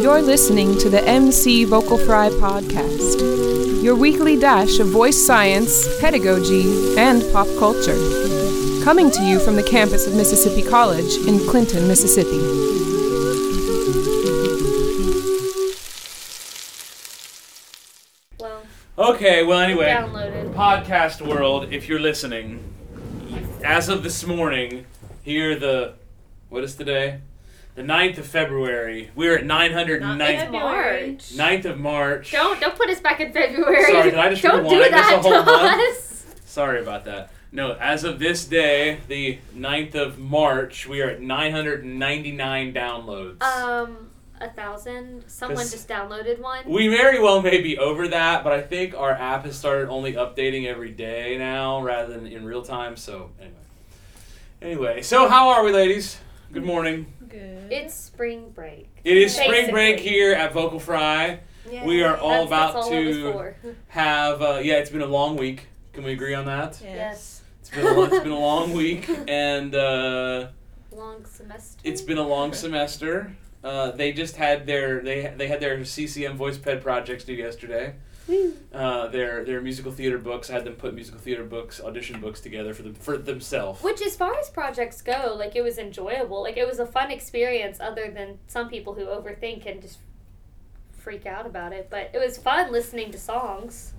You're listening to the MC Vocal Fry podcast, your weekly dash of voice science, pedagogy, and pop culture. Coming to you from the campus of Mississippi College in Clinton, Mississippi. Well, Okay, well, anyway, downloaded. podcast world, if you're listening, as of this morning, here the what is today? The 9th of February. We're at 909th, March. 9th of March. Don't don't put us back in February. Sorry, did I just don't do rewind this that a whole to month? us. Sorry about that. No, as of this day, the 9th of March, we are at 999 downloads. Um, a thousand. Someone just downloaded one. we very well may be over that, but I think our app has started only updating every day now rather than in real time. So anyway, anyway, so how are we, ladies? Good morning. Good. It's spring break. It is spring break here at Vocal Fry. We are all that's, about that's all it to have. Uh, yeah, it's been a long week. Can we agree on that? Yes. It's been a, lo- it's been a long week, and uh, Long semester. it's been a long semester. Uh, they just had their they they had their CCM voice ped projects due yesterday. Uh, their their musical theater books. I had them put musical theater books, audition books together for them for themselves. Which, as far as projects go, like it was enjoyable. Like it was a fun experience, other than some people who overthink and just freak out about it. But it was fun listening to songs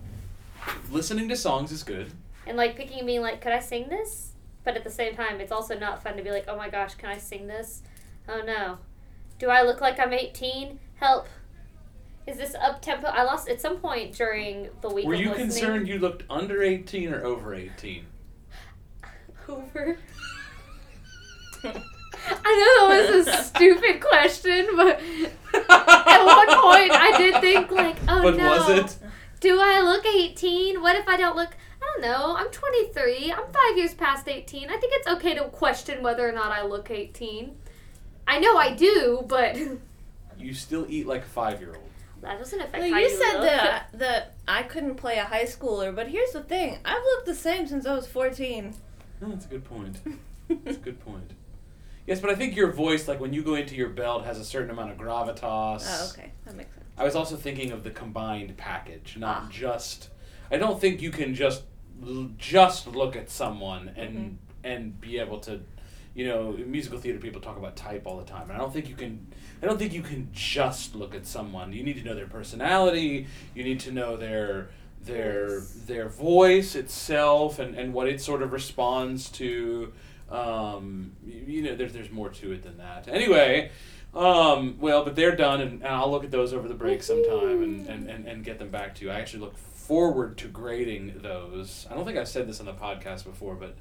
Listening to songs is good. and like picking and being like, "Could I sing this?" But at the same time, it's also not fun to be like, "Oh my gosh, can I sing this?" Oh no, do I look like I'm 18? Help! Is this up tempo? I lost at some point during the week. Were you listening. concerned you looked under eighteen or over eighteen? over? I know that was a stupid question, but at one point I did think like, oh but no, was it? do I look 18? What if I don't look? I don't know. I'm 23. I'm five years past 18. I think it's okay to question whether or not I look 18. I know I do, but You still eat like a five year old. that doesn't affect Well, how you you said look. that that I couldn't play a high schooler, but here's the thing: I've looked the same since I was 14. No, that's a good point. That's a good point. Yes, but I think your voice, like when you go into your belt, has a certain amount of gravitas. Oh, okay, that makes sense. I was also thinking of the combined package, not Ah. just. I don't think you can just l- just look at someone and Mm-hmm. and be able to, you know, musical theater people talk about type all the time, and I don't think you can. I don't think you can just look at someone. You need to know their personality. You need to know their their their voice itself and, and what it sort of responds to. Um, you, you know, there's there's more to it than that. Anyway, um, well, but they're done, and, and I'll look at those over the break sometime and, and, and, and get them back to you. I actually look forward to grading those. I don't think I've said this on the podcast before, but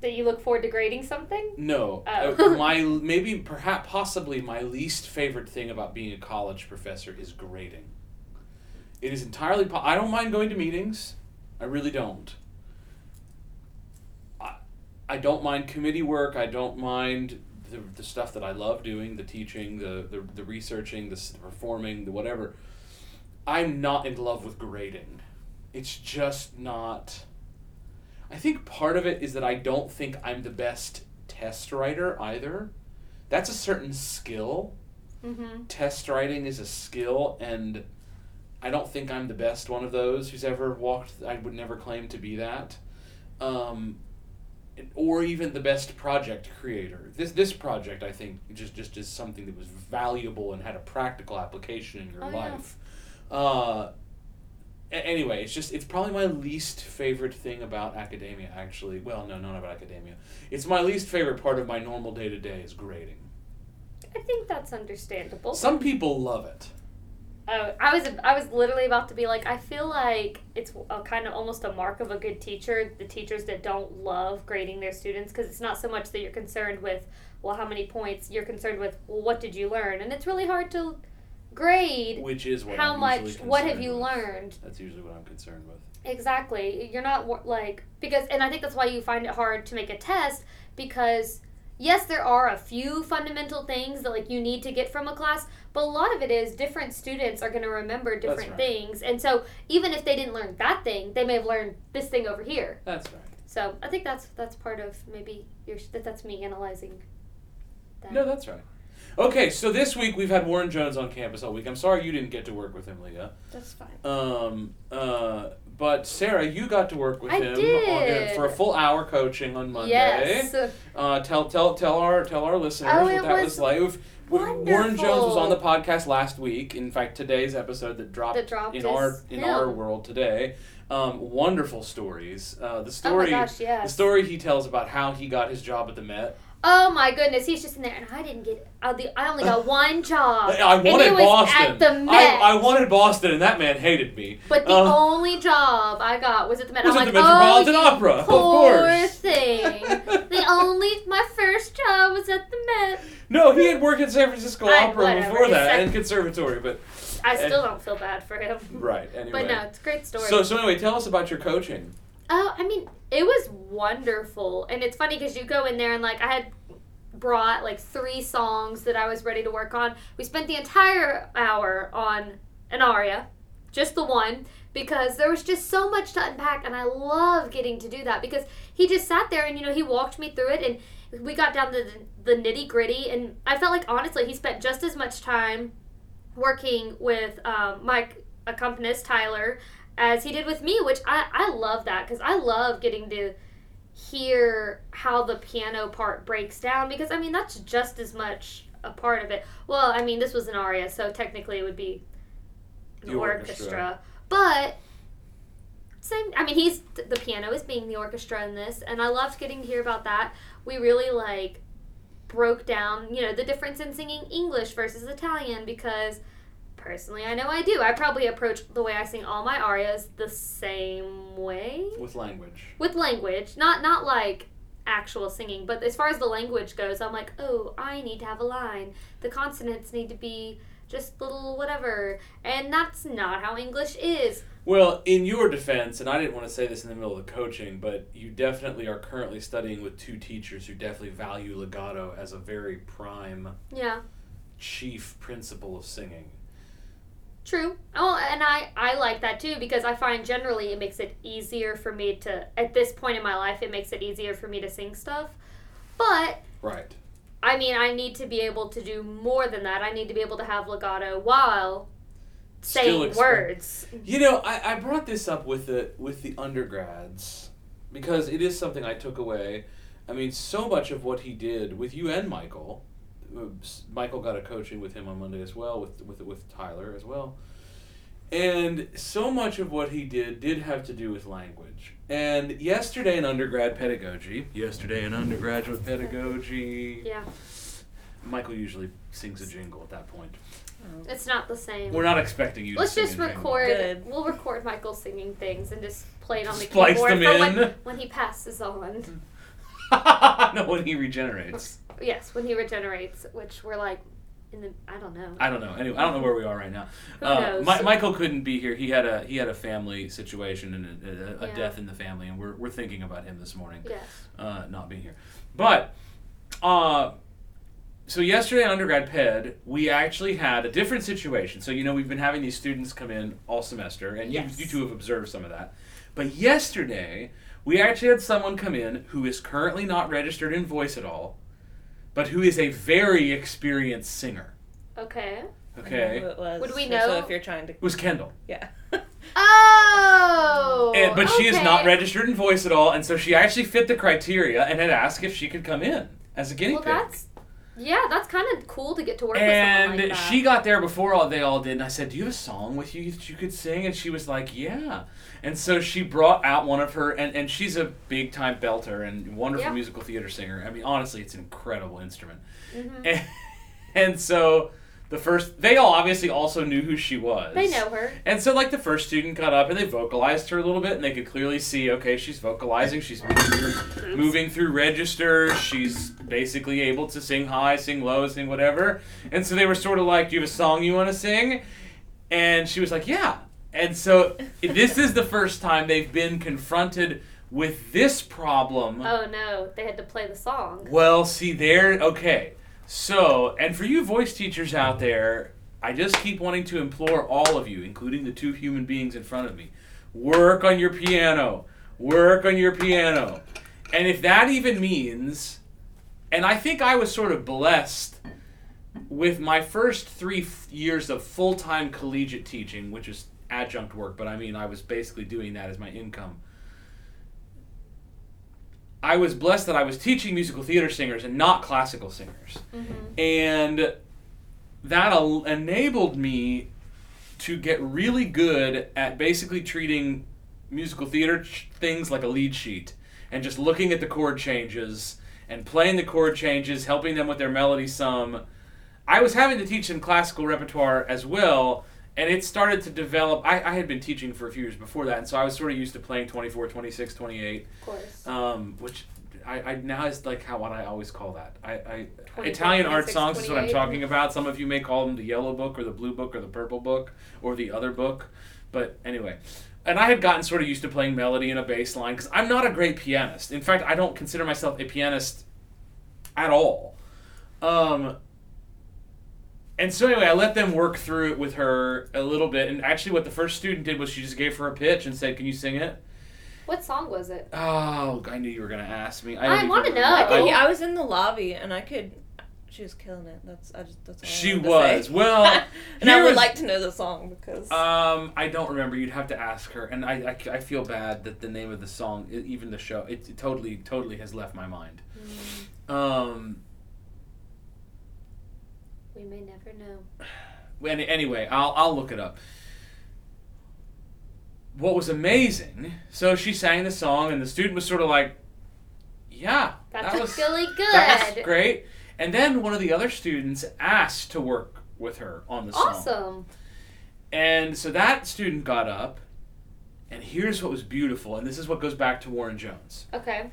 that you look forward to grading something. no, Oh. uh, my maybe perhaps possibly my least favorite thing about being a college professor is grading. It is entirely. Po- I don't mind going to meetings. I really don't. I, I don't mind committee work. I don't mind the, the stuff that I love doing, the teaching, the the, the researching, the, the performing, the whatever. I'm not in love with grading. It's just not. I think part of it is that I don't think I'm the best test writer either. That's a certain skill. Mm-hmm. Test writing is a skill, and I don't think I'm the best one of those who's ever walked. I would never claim to be that. Um, or even the best project creator. This this project, I think, just just is something that was valuable and had a practical application in your Oh, yeah. life. Uh, a- anyway, it's just it's probably my least favorite thing about academia. Actually, well, no, not about academia. It's my least favorite part of my normal day to day is grading. I think that's understandable. Some people love it. Oh, I was I was literally about to be like, I feel like it's a kind of almost a mark of a good teacher, the teachers that don't love grading their students because it's not so much that you're concerned with, well, how many points. You're concerned with, well, what did you learn? And it's really hard to grade Which is what how I'm much. What have you with. learned? That's usually what I'm concerned with. Exactly. You're not like because, and I think that's why you find it hard to make a test because yes, there are a few fundamental things that like you need to get from a class, but a lot of it is different students are going to remember different right. things, and so even if they didn't learn that thing, they may have learned this thing over here. That's right. So I think that's that's part of maybe your that that's me analyzing. That. No, that's right. Okay, so this week we've had Warren Jones on campus all week. I'm sorry you didn't get to work with him, Leah. That's fine. Um, uh, but Sarah, you got to work with I him did. On, for a full hour coaching on Monday. Yes. Uh, tell tell tell our tell our listeners Oh, what that was, was like. We've- Warren Jones was on the podcast last week. In fact, today's episode that dropped, That dropped in our in him. our world today. Um, wonderful stories. Uh, the Oh story, gosh, the story he tells about how he got his job at the Met. Oh my goodness, he's just in there, and I didn't get. The, I only got one job. I and wanted Boston. At the Met. I, I wanted Boston, and that man hated me. But the Uh, only job I got was at the Met. Was I'm at the like, Metropolitan oh, Opera, of poor course." thing. the only my first job was at the Met. No, he had worked at San Francisco I- Opera whatever, before that and conservatory, but I still don't feel bad for him. right anyway. But no, it's a great story. So so anyway, tell us about your coaching. Oh, I mean, it was wonderful, and it's funny because you go in there and like I had brought like three songs that I was ready to work on. We spent the entire hour on an aria, just the one, because there was just so much to unpack, and I love getting to do that because he just sat there and you know he walked me through it, and we got down to the, the nitty gritty, and I felt like honestly he spent just as much time working with um, my accompanist Tyler as he did with me, which I, I love that because I love getting to hear how the piano part breaks down because I mean that's just as much a part of it. Well, I mean this was an aria, so technically it would be The orchestra. orchestra. but same. I mean he's the piano is being the orchestra in this, and I loved getting to hear about that. We really like broke down, you know, the difference in singing English versus Italian because personally I know I do. I probably approach the way I sing all my arias the same way with language. with language, not not like actual singing, but as far as the language goes, I'm like, "Oh, I need to have a line. The consonants need to be just little whatever." And that's not how English is. Well, in your defense, and I didn't want to say this in the middle of the coaching, but you definitely are currently studying with two teachers who definitely value legato as a very prime Yeah. chief principle of singing. True. Oh, and I I like that too because I find generally it makes it easier for me to at this point in my life it makes it easier for me to sing stuff. But Right. I mean, I need to be able to do more than that. I need to be able to have legato while saying words. You know, I, I brought this up with the with the undergrads because it is something I took away. I mean, so much of what he did with you and Michael. S- Michael got a coaching with him on Monday as well, with with with Tyler as well. And so much of what he did did have to do with language. And yesterday in undergrad pedagogy, yesterday in undergraduate pedagogy, Yeah. Michael usually sings a jingle at that point. Oh. It's not the same. We're not expecting you Let's to sing just record. Good. We'll record Michael singing things and just play it on the Splice keyboard them for when, in. when he passes on. no, when he regenerates. Yes, when he regenerates, which we're like in the I don't know. I don't know. Anyway, I don't know where we are right now. Who Uh, knows? Mi- Michael couldn't be here. He had a he had a family situation and a, a, a Yeah. death in the family, and we're we're thinking about him this morning, Yes. uh, not being here. But, uh, so yesterday undergrad ped, we actually had a different situation. So you know we've been having these students come in all semester, and you Yes. you two have observed some of that. But yesterday we actually had someone come in who is currently not registered in voice at all, but who is a very experienced singer. Okay. Okay. Who it was. Would we So know? if you're trying to, It was Kendall. yeah. Oh. And, but she is not registered in voice at all, and so she actually fit the criteria and had asked if she could come in as a guinea Well, pig. that's yeah, that's kind of cool to get to work with and someone like that. she got there before all they all did, and I said, "Do you have a song with you that you could sing?" And she was like, "Yeah." And so she brought out one of her, and, and she's a big time belter and wonderful Yeah. musical theater singer. I mean, honestly, it's an incredible instrument. Mhm. And, and so the first, they all obviously also knew who she was. They know her. And so, like, the first student got up and they vocalized her a little bit, and they could clearly see, okay, she's vocalizing, she's moving through, moving through registers, she's basically able to sing high, sing low, sing whatever. And so they were sort of like, Do you have a song you want to sing? And she was like, Yeah. And so, this is the first time they've been confronted with this problem. Oh no, they had to play the song. Well, see, there, okay. So, and for you voice teachers out there, I just keep wanting to implore all of you, including the two human beings in front of me, work on your piano. work on your piano. And if that even means, and I think I was sort of blessed with my first three f- years of full time collegiate teaching, which is adjunct work, but I mean, I was basically doing that as my income. I was blessed that I was teaching musical theater singers and not classical singers. Mm-hmm. And that al- enabled me to get really good at basically treating musical theater ch- things like a lead sheet and just looking at the chord changes and playing the chord changes, helping them with their melody sum. I was having to teach them classical repertoire as well, and it started to develop. I, I had been teaching for a few years before that, and so I was sort of used to playing 24, 26, 28 Of course. um, which I, I now is like how what I always call that. I, I 24, Italian art 26, songs is what I'm talking about. Some of you may call them the yellow book or the blue book or the purple book or the other book, but anyway. And I had gotten sort of used to playing melody and a bass line because I'm not a great pianist. In fact, I don't consider myself a pianist at all. Um, and so anyway, I let them work through it with her a little bit. And actually, what the first student did was she just gave her a pitch and said, "Can you sing it?" What song was it? Oh, I knew you were gonna ask me. I don't wanna know. I could. Oh. I was in the lobby and I could. She was killing it. That's. I just. That's all I She to was. say. Well, and I would was- like to know the song because. Um, I don't remember. You'd have to ask her, and I, I, I feel bad that the name of the song, even the show, it, it totally, totally has left my mind. Um, We may never know. any, anyway, I'll, I'll look it up. What was amazing? So she sang the song, and the student was sort of like, "Yeah, That's that was really good. that's great." And then one of the other students asked to work with her on the song. Awesome. And so that student got up, and here's what was beautiful, and this is what goes back to Warren Jones. Okay.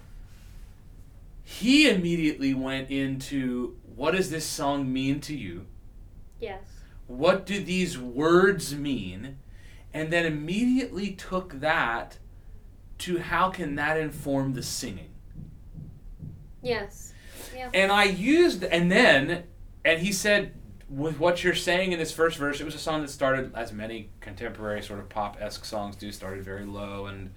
He immediately went into what does this song mean to you? Yes. What do these words mean? And then immediately took that to how can that inform the singing? Yes. Yeah. And I used, and then, and he said, with what you're saying in this first verse, it was a song that started, as many contemporary sort of pop esque songs do, started very low and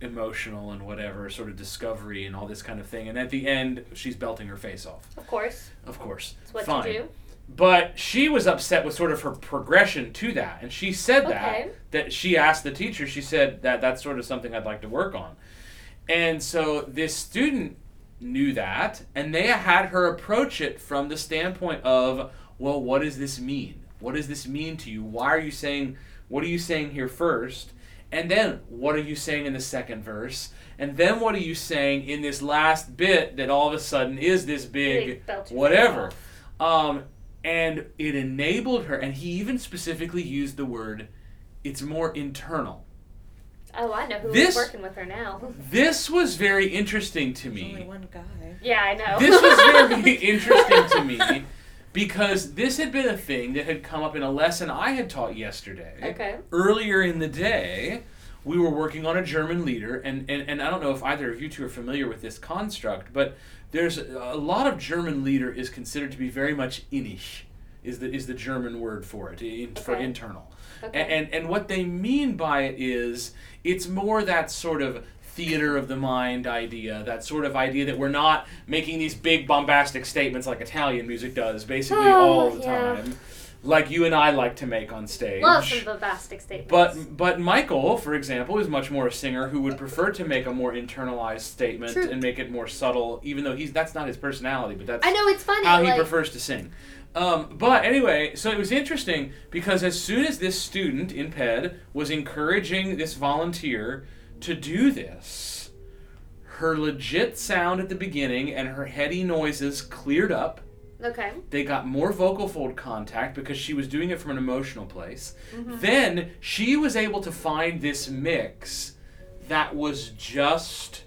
emotional and whatever, sort of discovery and all this kind of thing. And at the end, she's belting her face off, Of course. of course. It's what Fine. you do. But she was upset with sort of her progression to that, and she said that Okay. that she asked the teacher. She said that that's sort of something I'd like to work on, and so this student knew that, and they had her approach it from the standpoint of, well, what does this mean? What does this mean to you? Why are you saying? What are you saying here first? And then what are you saying in the second verse? And then what are you saying in this last bit that all of a sudden is this big Big whatever? Um, and it enabled her, and he even specifically used the word, it's more internal. Oh, I know who This- working with her now. This was very interesting to There's only me. one guy. Yeah, I know. This was very interesting to me because this had been a thing that had come up in a lesson I had taught yesterday. Okay. Earlier in the day, we were working on a German lieder, and, and, and I don't know if either of you two are familiar with this construct, but there's a lot of German lieder is considered to be very much innish, is the, is the German word for it, in, for internal. Okay. And, and and what they mean by it is it's more that sort of theater of the mind idea, that sort of idea that we're not making these big bombastic statements like Italian music does, basically Oh, all the yeah. time, like you and I like to make on stage. Love some bombastic statements. But but Michael, for example, is much more a singer who would prefer to make a more internalized statement True. and make it more subtle, even though he's that's not his personality, but that's I know it's funny. how he like, prefers to sing. Um, but anyway, so it was interesting because as soon as this student in PED was encouraging this volunteer to do this, her legit sound at the beginning and her heady noises cleared up. Okay. They got more vocal fold contact because she was doing it from an emotional place. Mm-hmm. Then she was able to find this mix that was just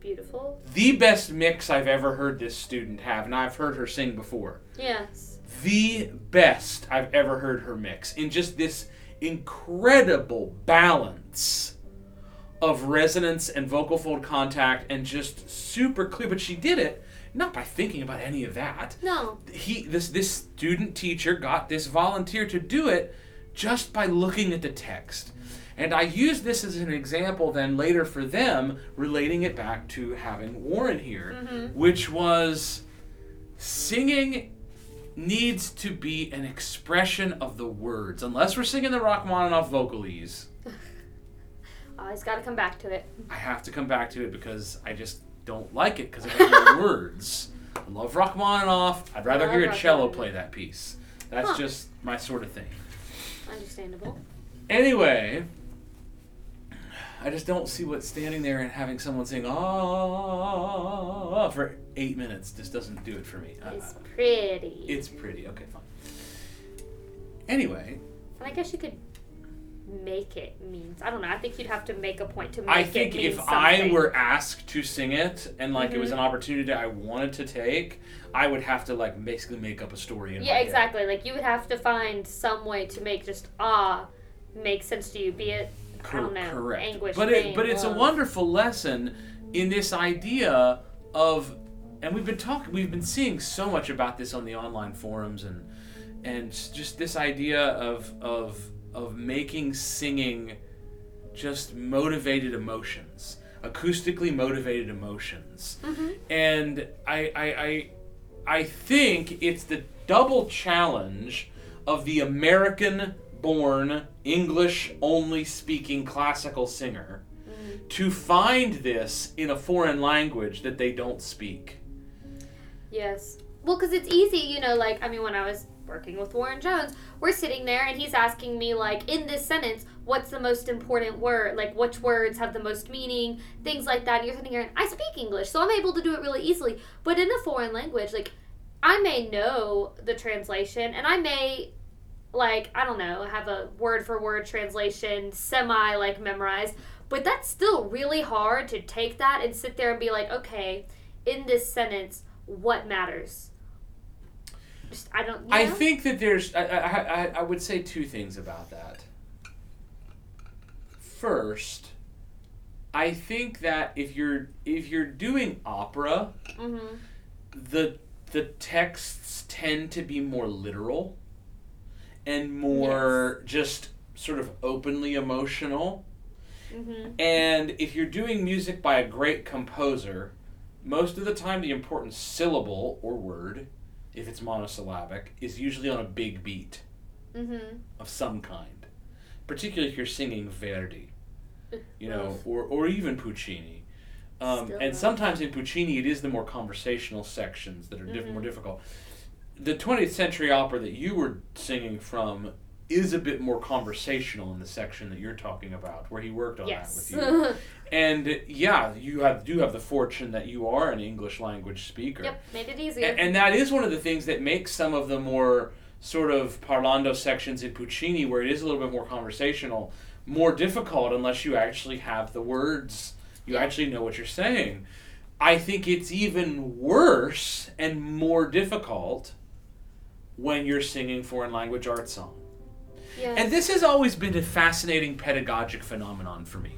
Beautiful. the best mix I've ever heard this student have, and I've heard her sing before. Yes. The best I've ever heard her mix in just this incredible balance of resonance and vocal fold contact and just super clear. But she did it not by thinking about any of that. No. He this this student teacher got this volunteer to do it just by looking at the text. And I use this as an example then later for them, relating it back to having Warren here, mm-hmm. which was singing needs to be an expression of the words. Unless we're singing the Rachmaninoff Vocalise, Always got to come back to it. I have to come back to it because I just don't like it because of the words. I love Rachmaninoff. I'd rather hear a cello play that piece. That's Huh. just my sort of thing. Understandable. Anyway, I just don't see what standing there and having someone sing ah for eight minutes just doesn't do it for me. Uh, It's pretty. it's pretty. Okay, fine. Anyway, and I guess you could make it means. I don't know. I think you'd have to make a point to make it. I it think if I were asked to sing it and like it was Mhm. an opportunity I wanted to take, I would have to like basically make up a story in Yeah, my head. exactly. Like you would have to find some way to make just ah make sense to you, be it I don't know, correct. anguish, but it, pain, but it's a wonderful lesson in this idea of, and we've been talking, we've been seeing so much about this on the online forums and and just this idea of of of making singing just motivated emotions, acoustically motivated emotions, mm-hmm. and I I. I I think it's the double challenge of the American born, English only speaking classical singer mm-hmm. to find this in a foreign language that they don't speak. Yes. Well, because it's easy, you know, like, I mean, when I was working with Warren Jones, we're sitting there and he's asking me, like, in this sentence, what's the most important word? Like, which words have the most meaning? Things like that. And you're sitting here and I speak English, so I'm able to do it really easily. But in a foreign language, like, I may know the translation and I may, like, I don't know, have a word for word translation semi, like, memorized. But that's still really hard to take that and sit there and be like, okay, in this sentence, what matters? Just I don't. You I think that there's, I, I, I, I would say two things about that. First, I think that if you're if you're doing opera, Mhm. the the texts tend to be more literal and more just sort of openly emotional. Mhm. And if you're doing music by a great composer, most of the time the important syllable or word, if it's monosyllabic, is usually on a big beat Mhm. of some kind. Particularly if you're singing Verdi, you know, or, or even Puccini. Um, and sometimes in Puccini, it is the more conversational sections that are diff- Mhm. more difficult. The 20th century opera that you were singing from is a bit more conversational in the section that you're talking about, where he worked on Yes. that with you. And yeah, you have do have the fortune that you are an English language speaker. yep. Made it easier. And, and that is one of the things that makes some of the more sort of parlando sections in Puccini, where it is a little bit more conversational, more difficult unless you actually have the words. You Yeah. actually know what you're saying. I think it's even worse and more difficult when you're singing foreign language art song. yes. And this has always been a fascinating pedagogic phenomenon for me.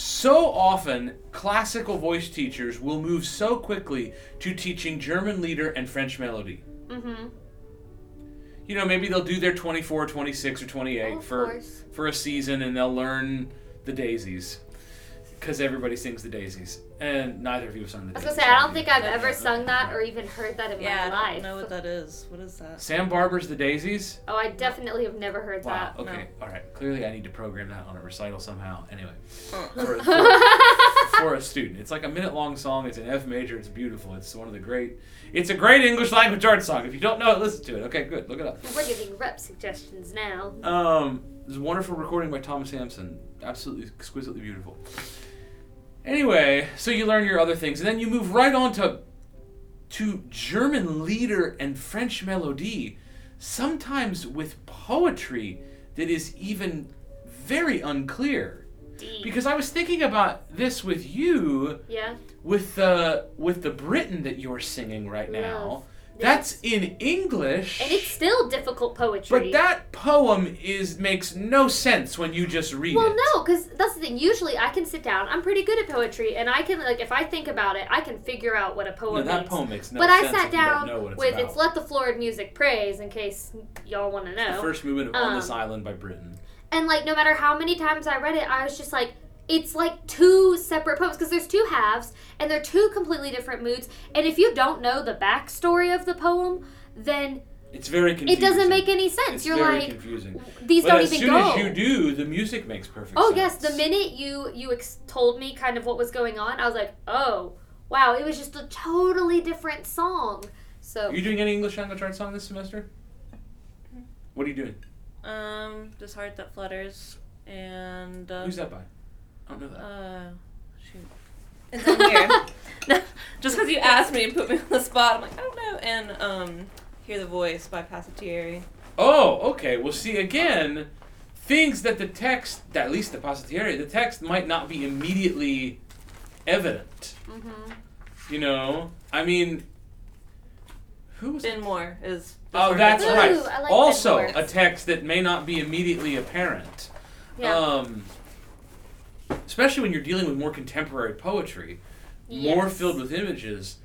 So often, classical voice teachers will move so quickly to teaching German lieder and French melody. Mhm. You know, maybe they'll do their 24, 26, or 28 Oh, for, course. for a season and they'll learn the daisies. Because everybody sings the daisies. And neither of you have sung the I was gonna say I don't think I've ever sung that or even heard that in Yeah, my life. I don't know what that is. What is that? Sam Barber's The Daisies? Oh, I definitely have never heard Wow. that. Okay. All right. Clearly, I need to program that on a recital somehow. Anyway, Oh. for, for, for a student, it's like a minute long song. It's in F major. It's beautiful. It's one of the great. It's a great English language art song. If you don't know it, listen to it. Okay, good. Look it up. We're giving rep suggestions now. Um, there's a wonderful recording by Thomas Hampson. Absolutely exquisitely beautiful. Anyway, so you learn your other things, and then you move right on to to German lieder and French melody, sometimes with poetry that is even very unclear. Deep. Because I was thinking about this with you, yeah. with the with the Britten that you're singing right now. Love. That's in English. and it's still difficult poetry. but that poem is makes no sense when you just read Well, it. no, because that's the thing. Usually, I can sit down. I'm pretty good at poetry, and I can like if I think about it, I can figure out what a poem No, that means. poem makes no but sense. I sat you don't down know what it's with about. "It's Let the Florid Music Praise" in case y'all want to know. the first movement of On This Um, Island by Britten. And like no matter how many times I read it, I was just like, it's like two separate poems because there's two halves and they're two completely different moods. And if you don't know the backstory of the poem, then It's very confusing. it doesn't make any sense. It's You're very like, confusing. these But don't even go. as soon as you do, the music makes perfect oh sense. yes, the minute you you ex- told me kind of what was going on, I was like, oh wow, it was just a totally different song. So Are you doing any English language arts song this semester? What are you doing? Um, this heart that flutters, and uh, Who's that by? I don't know that. Uh, shoot. It's in here. No, Just because you asked me and put me on the spot, I'm like, I don't know. And um, hear the voice by Pasatieri. Oh, okay. Well, see again, things that the text, at least the Pasatieri, the text might not be immediately evident. Mm-hmm. You know, I mean, who was? Ben Moore is. Oh, that's Ooh, right. Like also, a text that may not be immediately apparent. yeah, Um, especially when you're dealing with more contemporary poetry, more filled with images.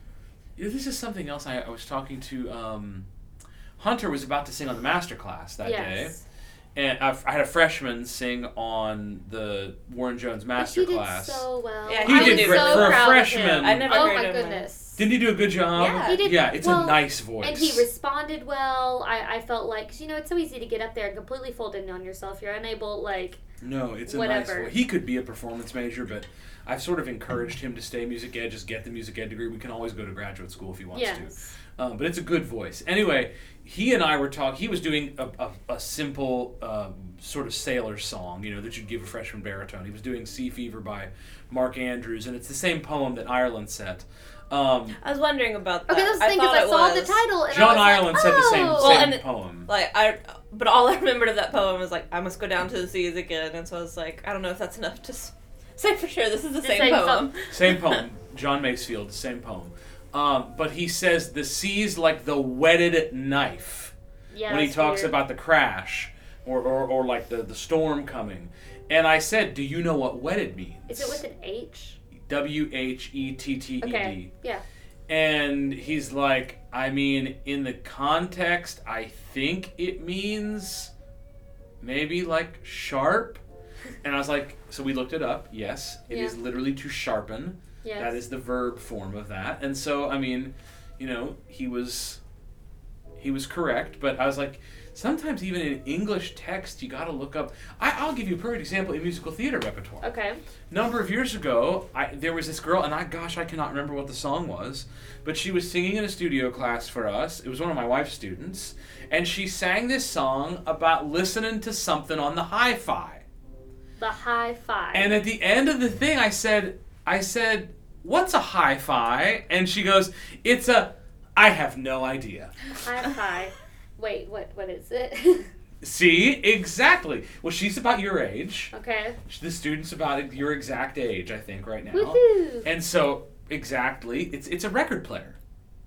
You know, this is something else I, I was talking to. Um, Hunter was about to sing on the master class that day, and I, I had a freshman sing on the Warren Jones But master he did class. so well. Yeah, He I did great. so For a freshman- I never oh heard my him. goodness. Didn't he do a good job? Yeah. He did. Yeah, it's well, a nice voice. And he responded well. I, I felt like, 'cause, you know, it's so easy to get up there and completely fold in on yourself. You're unable, like, No, it's a Whatever. nice voice. He could be a performance major, but I've sort of encouraged him to stay music ed, just get the music ed degree. We can always go to graduate school if he wants to. Um, but it's a good voice. Anyway, he and I were talking. He was doing a, a, a simple um, sort of sailor song, you know, that you'd give a freshman baritone. He was doing "Sea Fever" by Mark Andrews, and it's the same poem that Ireland set. Um, I was wondering about that. Okay, that's the thing, thought because I, it saw was. the title and John I was Ireland like, said the same, oh. Well, same and- poem. Like I, but all I remembered of that poem was like, I must go down to the seas again, and so I was like, I don't know if that's enough to s- say for sure. This is the The same, same poem. Same poem. John Masefield, same poem. Um, but he says the sea's like the wetted knife. Yeah, when he talks weird. about the crash or, or, or like the, the storm coming. And I said, Do you know what wetted means? Is it with an H? W H E T T E D. Okay. Yeah. And he's like, I mean, in the context, I think it means maybe like sharp. And I was like, so we looked it up. Yes, it is Yeah. literally to sharpen. Yes. That is the verb form of that. And so, I mean, you know, he was he was correct, but I was like, sometimes even in English text, you got to look up. I, I'll give you a perfect example in musical theater repertoire Okay. number of years ago, I, there was this girl, and I gosh, I cannot remember what the song was, but she was singing in a studio class for us. It was one of my wife's students, and she sang this song about listening to something on the hi-fi. The hi-fi. And at the end of the thing, I said, I said, "What's a hi-fi?" And she goes, "It's a." I have no idea. high five. Wait, what? What is it? See, exactly. Well, she's about your age. okay. The student's about your exact age, I think, right now. Woohoo! And so, exactly, it's it's a record player.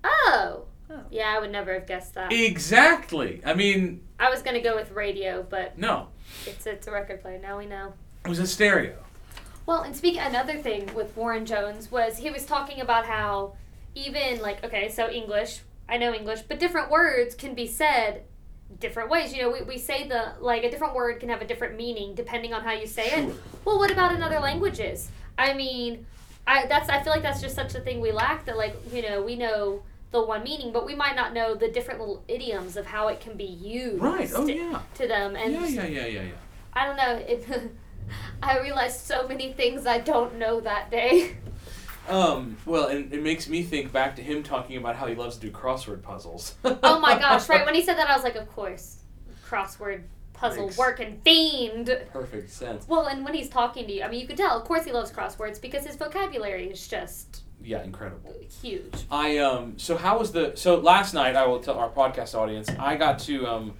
Oh. Oh. Yeah, I would never have guessed that. Exactly. I mean, I was gonna go with radio, but no, it's it's a record player. Now we know. it was a stereo. Well, and speaking another thing with Warren Jones was he was talking about how even like okay, so English, I know English, but different words can be said different ways. You know, we, we say the like a different word can have a different meaning depending on how you say it. Well, what about in other languages? I mean, I that's I feel like that's just such a thing we lack that like, you know, we know the one meaning, but we might not know the different little idioms of how it can be used Right. Oh yeah. to them and Yeah, yeah, yeah, yeah, yeah. I don't know. It, I realized so many things I don't know that day. Um. Well, and it makes me think back to him talking about how he loves to do crossword puzzles. Oh my gosh! Right when he said that, I was like, of course, crossword puzzle Makes- and fiend. Perfect sense. Well, and when he's talking to you, I mean, you could tell. Of course, he loves crosswords because his vocabulary is just Yeah, incredible. huge. I um. So how was the? So last night, I will tell our podcast audience. I got to um.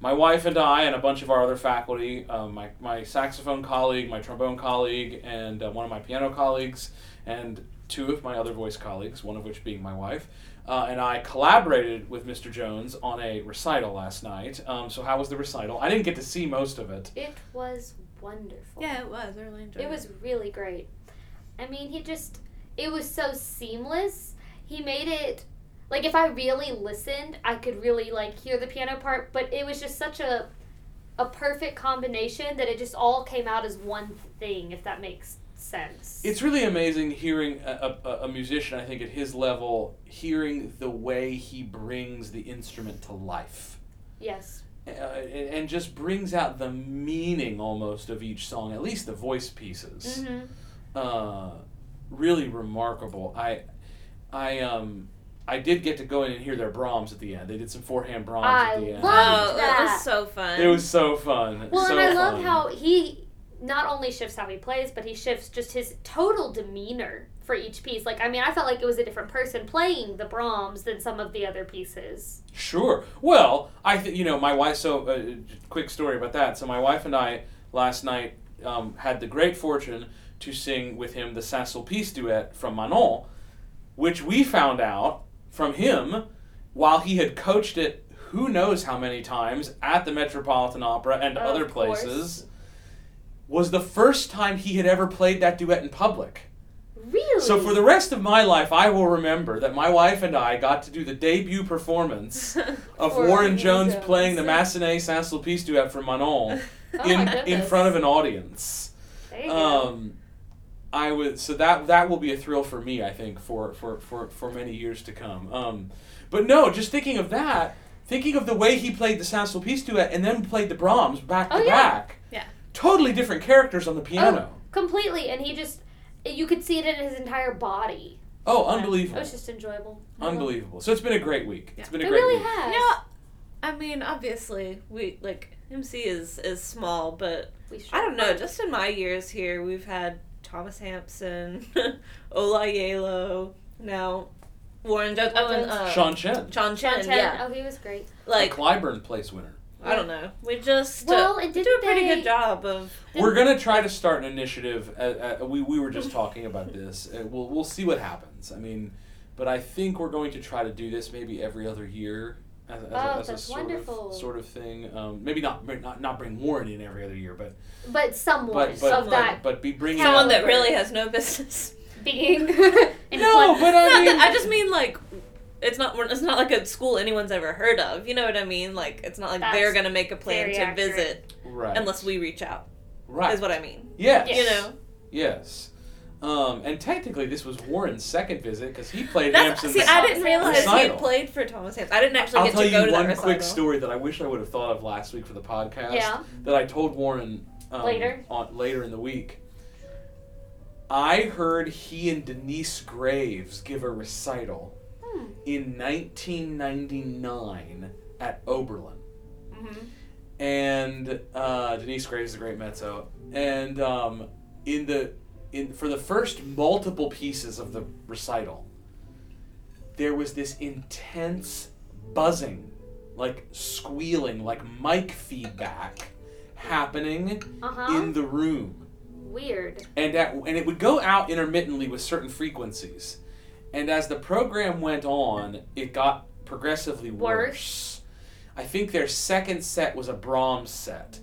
My wife and I, and a bunch of our other faculty, um, my, my saxophone colleague, my trombone colleague, and uh, one of my piano colleagues, and two of my other voice colleagues, one of which being my wife, uh, and I collaborated with Mr. Jones on a recital last night. Um, so, how was the recital? I didn't get to see most of it. It was wonderful. Yeah, it was. I really enjoyed it. It was really great. I mean, he just it was so seamless. He made it like if I really listened, I could really like hear the piano part, but it was just such a a perfect combination that it just all came out as one thing if that makes sense. It's really amazing hearing a, a, a musician, I think, at his level, hearing the way he brings the instrument to life. yes. Uh, and, and just brings out the meaning almost of each song, at least the voice pieces. Mhm. uh, really remarkable. I, I um, I did get to go in and hear their Brahms at the end. They did some four-hand Brahms I at the end. love Oh, that. it was so fun. It was so fun. Well, so and I love how he not only shifts how he plays, but he shifts just his total demeanor for each piece. Like, I mean, I felt like it was a different person playing the Brahms than some of the other pieces. Sure. Well, I think you know my wife. So, uh, quick story about that. So, my wife and I last night um, had the great fortune to sing with him the Saint Sulpice duet from Manon, which we found out from him while he had coached it who knows how many times at the Metropolitan Opera and Of other course. Was the first time he had ever played that duet in public. Really? So for the rest of my life, I will remember that my wife and I got to do the debut performance of Warren Jones, Jones. playing the Massenet Saint Sulpice duet from Manon Oh in in front of an audience. There you go. Um, I would so that that will be a thrill for me. I think for for for for many years to come. Um, but no, just thinking of that, thinking of the way he played the Saint Sulpice duet and then played the Brahms back to Oh, yeah. back. Yeah. Totally different characters on the piano. Oh, Completely, and he just you could see it in his entire body. Oh, unbelievable! It was just enjoyable. Unbelievable. So it's been a great week. It's been It a great really week. has. Yeah. I mean, obviously, we like MC is is small, but I don't know. Just in my years here, we've had Thomas Hampson, Ola Yalo, now Warren Jones. Oh, and uh, Sean Chen, Sean Chen. John Chen, Yeah, Oh, he was great. like Cliburn Place winner. I don't know. We just Well, uh, and we didn't do a pretty they- good job of. We're gonna try to start an initiative. Uh, uh, we we were just talking about this. Uh, we'll we'll see what happens. I mean, but I think we're going to try to do this maybe every other year. As, as, Oh, a, as a that's sort wonderful. of sort of thing. Um, maybe not not not bring Warren in every other year, but But someone but but of but, that but be bringing Someone that really has no business. being. No, but I Not mean, that- I just mean like. It's not it's not like a school anyone's ever heard of. You know what I mean? Like it's not like That's they're gonna make a plan to accurate. visit right unless we reach out. right Is what I mean. yes You know. yes. Um, and technically, this was Warren's second visit because he played That's, Hampson's see, I didn't realize he recital. had played for Thomas Hampson. I didn't actually I'll get tell to go you to one quick story that I wish I would have thought of last week for the podcast. Yeah. That I told Warren um, Later? on later in the week. I heard he and Denyce Graves give a recital. In 1999 at Oberlin, Mhm. and uh, Denyce Graves is a great mezzo, and um, in the in for the first multiple pieces of the recital, there was this intense buzzing, like squealing, like mic feedback happening Uh-huh. in the room. Weird. And at, and it would go out intermittently with certain frequencies. And as the program went on, it got progressively worse. Worse? I think their second set was a Brahms set.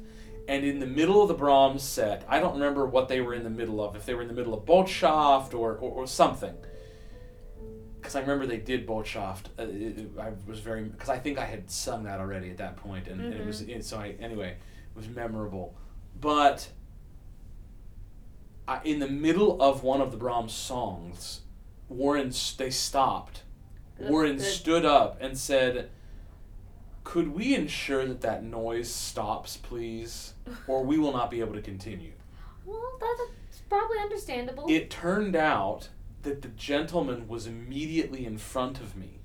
And in the middle of the Brahms set, I don't remember what they were in the middle of, if they were in the middle of Botschaft or, or, or something. Because I remember they did Botschaft. Uh, it- it- I was very, because I think I had sung that already at that point, and, and it was, it, so I, anyway, it was memorable. But I, in the middle of one of the Brahms songs, Warren, they stopped. Good, Warren good. stood up and said, Could we ensure that that noise stops, please? Or we will not be able to continue. Well, that's probably understandable. It turned out that the gentleman was immediately in front of me.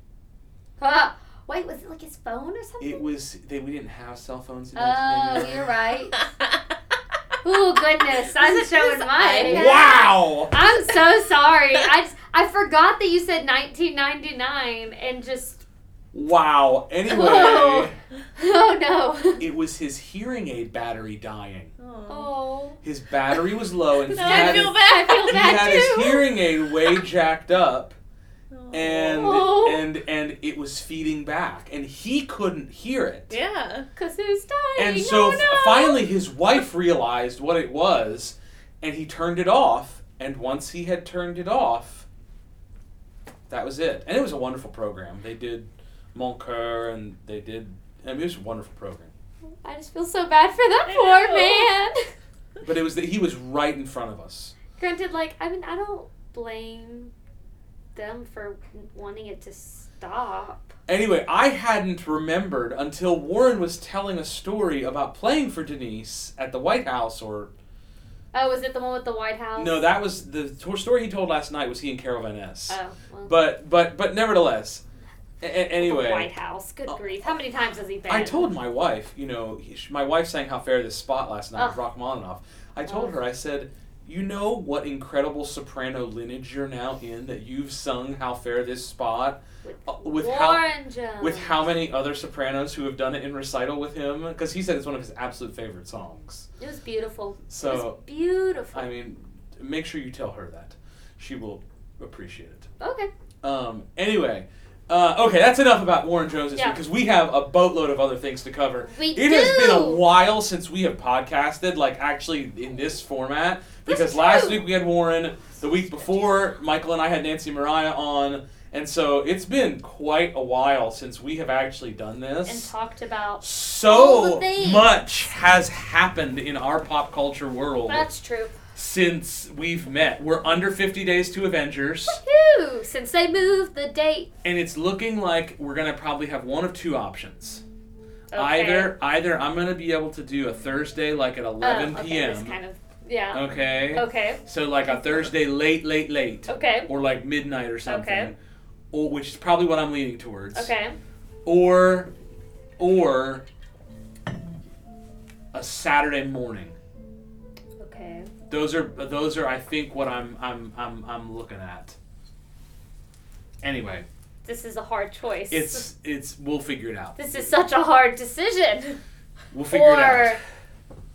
Ah, wait, was it like his phone or something? It was, they, we didn't have cell phones in Oh, you're right. Oh goodness, I'm showing his my. Wow! I'm so sorry. I just, I forgot that you said 1999 and just Wow. Anyway, Oh. No. it was his hearing aid battery dying. Oh. His battery was low, and he No, I had, feel his, bad. I feel he had too. his hearing aid way jacked up, and Oh. and and it was feeding back, and he couldn't hear it. Yeah. Cause it was dying? And so oh, f- no. finally, his wife realized what it was, and he turned it off. And once he had turned it off, that was it. And it was a wonderful program. They did Mon Coeur, and they did. I mean, it was a wonderful program. I just feel so bad for that I poor know. man. But it was that he was right in front of us. Granted, like I mean, I don't blame them for wanting it to stop. Anyway, I hadn't remembered until Warren was telling a story about playing for Denyce at the White House, or Oh, was it the one with the White House? no, that was the t- story he told last night. Was he and Carol Vaness? Oh, well. But but but nevertheless, a- a- The anyway, White House. Good Oh. grief! How many times has he been? I told my wife, you know, he, my wife sang "How Fair This Spot" last night with Ugh. Rachmaninoff. I told Ugh. her, I said, you know what incredible soprano lineage you're now in that you've sung "How Fair This Spot" with, uh, with how Jones. with how many other sopranos who have done it in recital with him? Because he said it's one of his absolute favorite songs. It was beautiful. it So was beautiful. I mean, make sure you tell her that. She will appreciate it. okay. Um, anyway, uh, okay, that's enough about Warren Jones this Yeah. week because we have a boatload of other things to cover. We it has been a while since we have podcasted, like actually in this format. Because last true. week we had Warren, the week before Michael and I had Nancy Mariah on, and so it's been quite a while since we have actually done this And talked about. so much has happened in our pop culture world That's true. Since we've met. We're under 50 days to Avengers. Woohoo! Since they moved the date. and it's looking like we're gonna probably have one of two options. Okay. Either either I'm gonna be able to do a Thursday like at 11 Oh, okay, p.m. kind of. Yeah. Okay. Okay. So like a Thursday late, late, late, Okay. or like midnight or something. Okay. Or which is probably what I'm leaning towards. Okay. Or, or a Saturday morning. Okay. Those are those are I think what I'm I'm I'm I'm looking at. Anyway, This is a hard choice. it's it's we'll figure it out. This is such a hard decision. We'll figure or it out.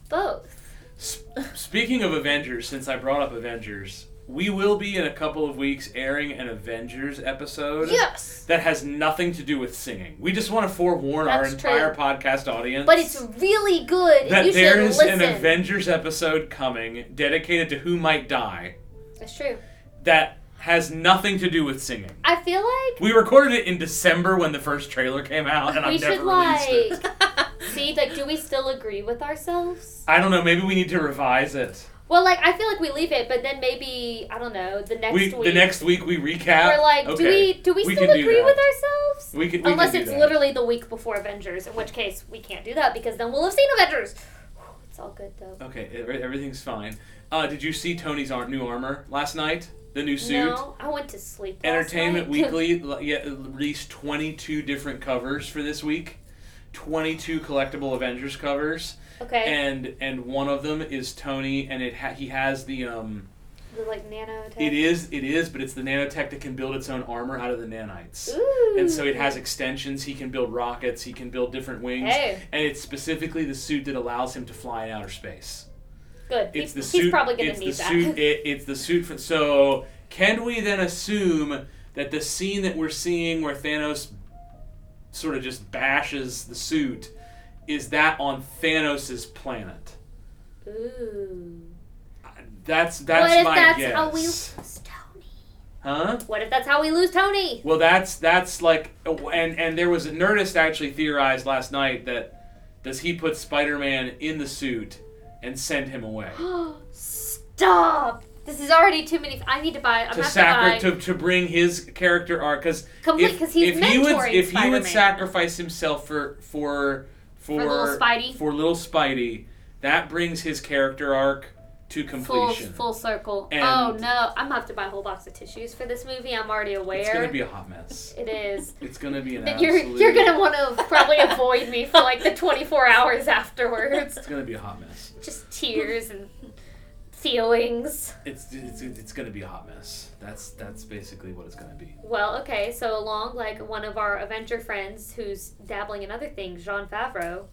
both. S- Speaking of Avengers, since I brought up Avengers, we will be in a couple of weeks airing an Avengers episode Yes. that has nothing to do with singing. We just want to forewarn our entire true. podcast audience But it's really good. that you there listen. an Avengers episode coming dedicated to who might die That's true. that has nothing to do with singing. I feel like We recorded it in December when the first trailer came out, and I've should never released it. like see like do we still agree with ourselves? I don't know. Maybe we need to revise it. Well, like I feel like we leave it, but then maybe I don't know the next We week. the next week we recap. we're like, okay. do we do we, We still agree with ourselves? We can, we Unless it's that. literally the week before Avengers, in which case we can't do that because then we'll have seen Avengers. It's all good though. Okay, everything's fine. Uh, did you see Tony's ar- new armor last night? The new suit. No, I went to sleep. last Entertainment. Weekly yeah, released 22 different covers for this week. 22 collectible Avengers covers, okay. and and one of them is Tony, and it ha- he has the um. the like nanotech. It is it is, but it's the nanotech that can build its own armor out of the nanites. Ooh. And so it has extensions. He can build rockets. He can build different wings. Hey, And it's specifically the suit that allows him to fly in outer space. good. It's he's, the he's suit. probably gonna it's need the that. suit. It, it's the suit for. So can we then assume that the scene that we're seeing where Thanos sort of just bashes the suit is that on Thanos' planet? Ooh. Uh, that's that's my own. what if my that's guess. how we lose Tony? Huh? What if that's how we lose Tony? Well, that's that's like, uh, and and there was a Nerdist actually theorized last night that does he put Spider-Man in the suit and send him away Stop! This is already too many. I need to buy. I'm to gonna sacri- have to to, to bring his character arc because complete because he's if he would mentoring if he would sacrifice himself for for for For little Spidey? for little Spidey, that brings his character arc to completion. full circle. Oh, and- oh no! I'm gonna have to buy a whole box of tissues for this movie. I'm already aware. It's gonna be a hot mess. It is. It's gonna be an you're absolute. you're gonna want to probably avoid me for like the 24 hours afterwards. It's gonna be a hot mess. Just tears and feelings. It's it's it's gonna be a hot mess. That's that's basically what it's gonna be. Well, okay, so along like one of our Avenger friends who's dabbling in other things, Jon Favreau,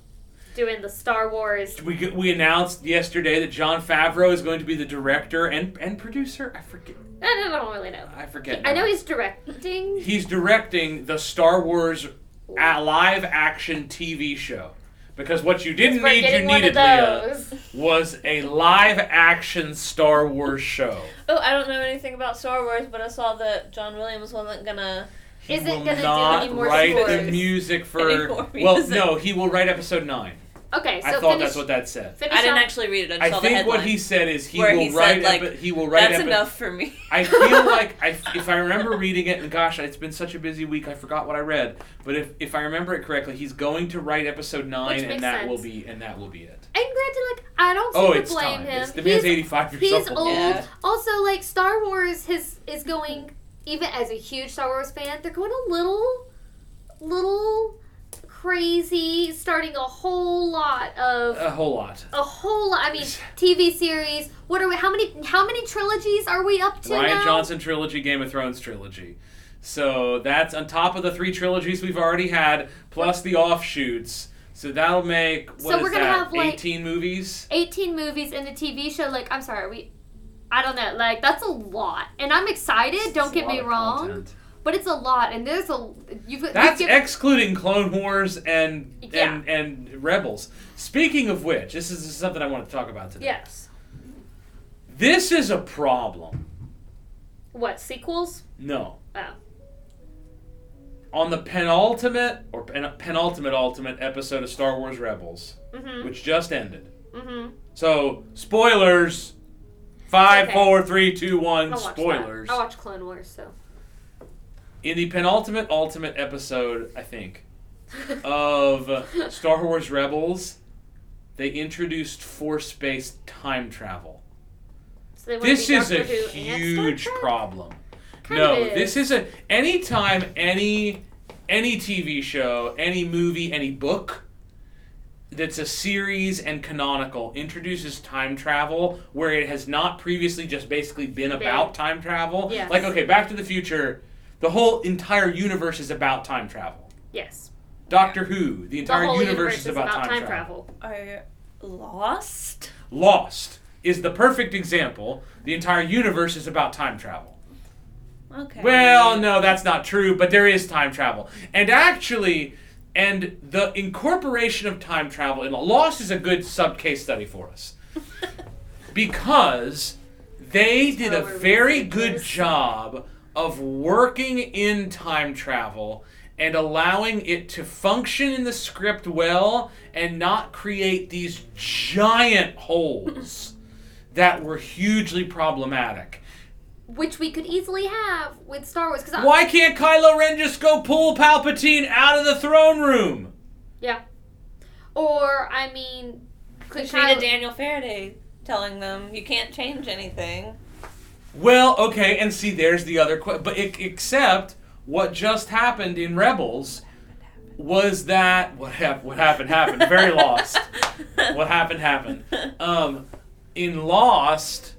doing the Star Wars. We we announced yesterday that Jon Favreau is going to be the director and and producer. I forget. I don't, I don't really know. I forget. I know he's directing. he's directing the Star Wars live action TV show. Because what you didn't need, you needed, Leah. Was a live action Star Wars show. Oh, I don't know anything about Star Wars, but I saw that John Williams wasn't gonna. He Isn't will gonna do any more write the music for. Any more Well, music. no, he will write episode nine. Okay, so I thought finish, that's what that said. I didn't off- actually read it. Until I just the think what he said is he will he said, write. like, he will write. That's epi- enough for me. I feel like I, if I remember reading it, and gosh, it's been such a busy week, I forgot what I read. But if, if I remember it correctly, he's going to write episode nine, and makes that will be and that will be it. And granted, like I don't oh, seem Oh, to it's blame time. him. It's, the man's he's, eighty five years he's old. old. Yeah. Also, like Star Wars, his is going. Even as a huge Star Wars fan, they're going a little, little crazy. Starting a whole lot of A whole lot. a whole lot. I mean, TV series. What are we? How many? How many trilogies are we up to Rian now? Johnson trilogy, Game of Thrones trilogy. So that's on top of the three trilogies we've already had, plus the offshoots. So that'll make what is So we're gonna that? have, like- Eighteen movies. 18 movies and a TV show. Like, I'm sorry, we. I don't know. Like, that's a lot, and I'm excited. Don't get me wrong, content. But it's a lot, and there's a you've. That's you've given, excluding Clone Wars and Yeah. and and Rebels. Speaking of which, this is something I want to talk about today. yes. This is a problem. What sequels? No. Oh. On the penultimate or pen, penultimate ultimate episode of Star Wars Rebels, Mm-hmm. which just ended. Mm-hmm. So spoilers. Five, Okay. four, three, two, one. Spoilers. That. I watched Clone Wars, so. In the penultimate ultimate episode, I think, of Star Wars Rebels, they introduced force-based time travel. So This is a Doctor huge problem. Kind no, this is a anytime any any TV show, any movie, any book that's a series and canonical introduces time travel where it has not previously just basically been Been. about time travel. Yes. Like okay, Back to the Future, the whole entire universe is about time travel. Yes. Doctor Who, the The entire whole universe, is about, time, travel. Are lost? Lost is the perfect example. The entire universe is about time travel. Okay. Well, no, that's not true, but there is time travel. And actually, and the incorporation of time travel in Lost is a good sub case study for us. because they did oh, a very good this. job of working in time travel and allowing it to function in the script well and not create these giant holes that were hugely problematic. Which we could easily have with Star Wars. Cause I- Why can't Kylo Ren just go pull Palpatine out of the throne room? Yeah. Or, I mean. Could They treated Kylo- Daniel Faraday telling them you can't change anything. Well, okay, and see, there's the other question. But e- except what just happened in Rebels was that what happened? What happened happened. Very lost. What happened happened. Um, in Lost,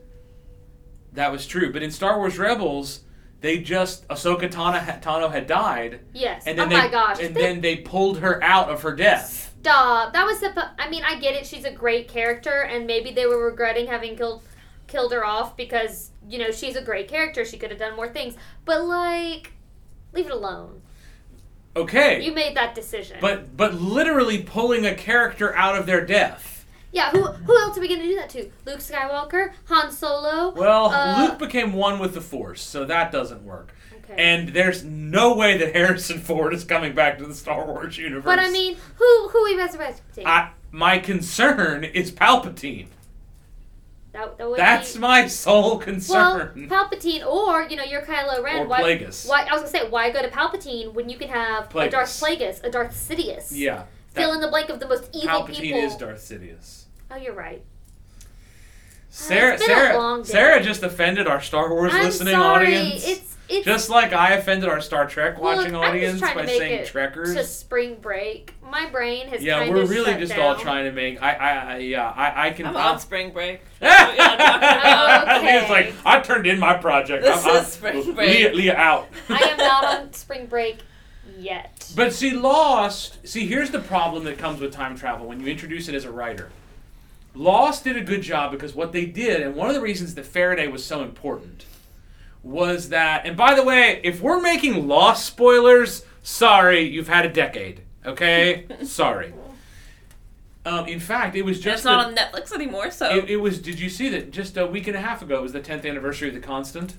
that was true. But in Star Wars Rebels, they just Ahsoka Tano, Tano had died, Yes. and then oh they my gosh. and They- then they pulled her out of her death. Stop. That was the. I mean, I get it. She's a great character, and maybe they were regretting having killed killed her off because you know she's a great character. She could have done more things, but like, leave it alone. Okay. You made that decision. But but literally pulling a character out of their death. yeah, who who else are we gonna do that to? Luke Skywalker, Han Solo. Well, Uh, Luke became one with the Force, so that doesn't work. Okay. And there's no way that Harrison Ford is coming back to the Star Wars universe. but I mean, who who we resurrecting? I, my concern is Palpatine. That, that would That's be, my sole concern. well. Palpatine, or you know, you're Kylo Ren. or why, Plagueis. why? I was gonna say, why go to Palpatine when you can have a Darth Plagueis, a Darth Sidious? Yeah. Fill that- in the blank of the most evil Palpatine people. is Darth Sidious. Oh, you're right. Sarah, a Sarah. Sarah just offended our Star Wars I'm listening sorry. audience. It's It's, Just like I offended our Star Trek Well, watching I'm just audience to by make saying it Trekkers. to spring break. My brain has yeah, kind we're really shut just down. all trying to make. I, I, I yeah, I, I can. I'm I'll- on spring break. Oh, okay. Leah's like, I turned in my project. This I'm, I'm- is spring break. Leah, Leah out. I am not on spring break yet. But see, Lost. See, here's the problem that comes with time travel when you introduce it as a writer. Lost did a good job because what they did, and one of the reasons that Faraday was so important, was that. And by the way, if we're making Lost spoilers, sorry, you've had a decade. Okay, sorry. Um, in fact, it was It's just not the- on Netflix anymore, so it, it was. Did you see that? Just a week and a half ago, it was the 10th anniversary of The Constant.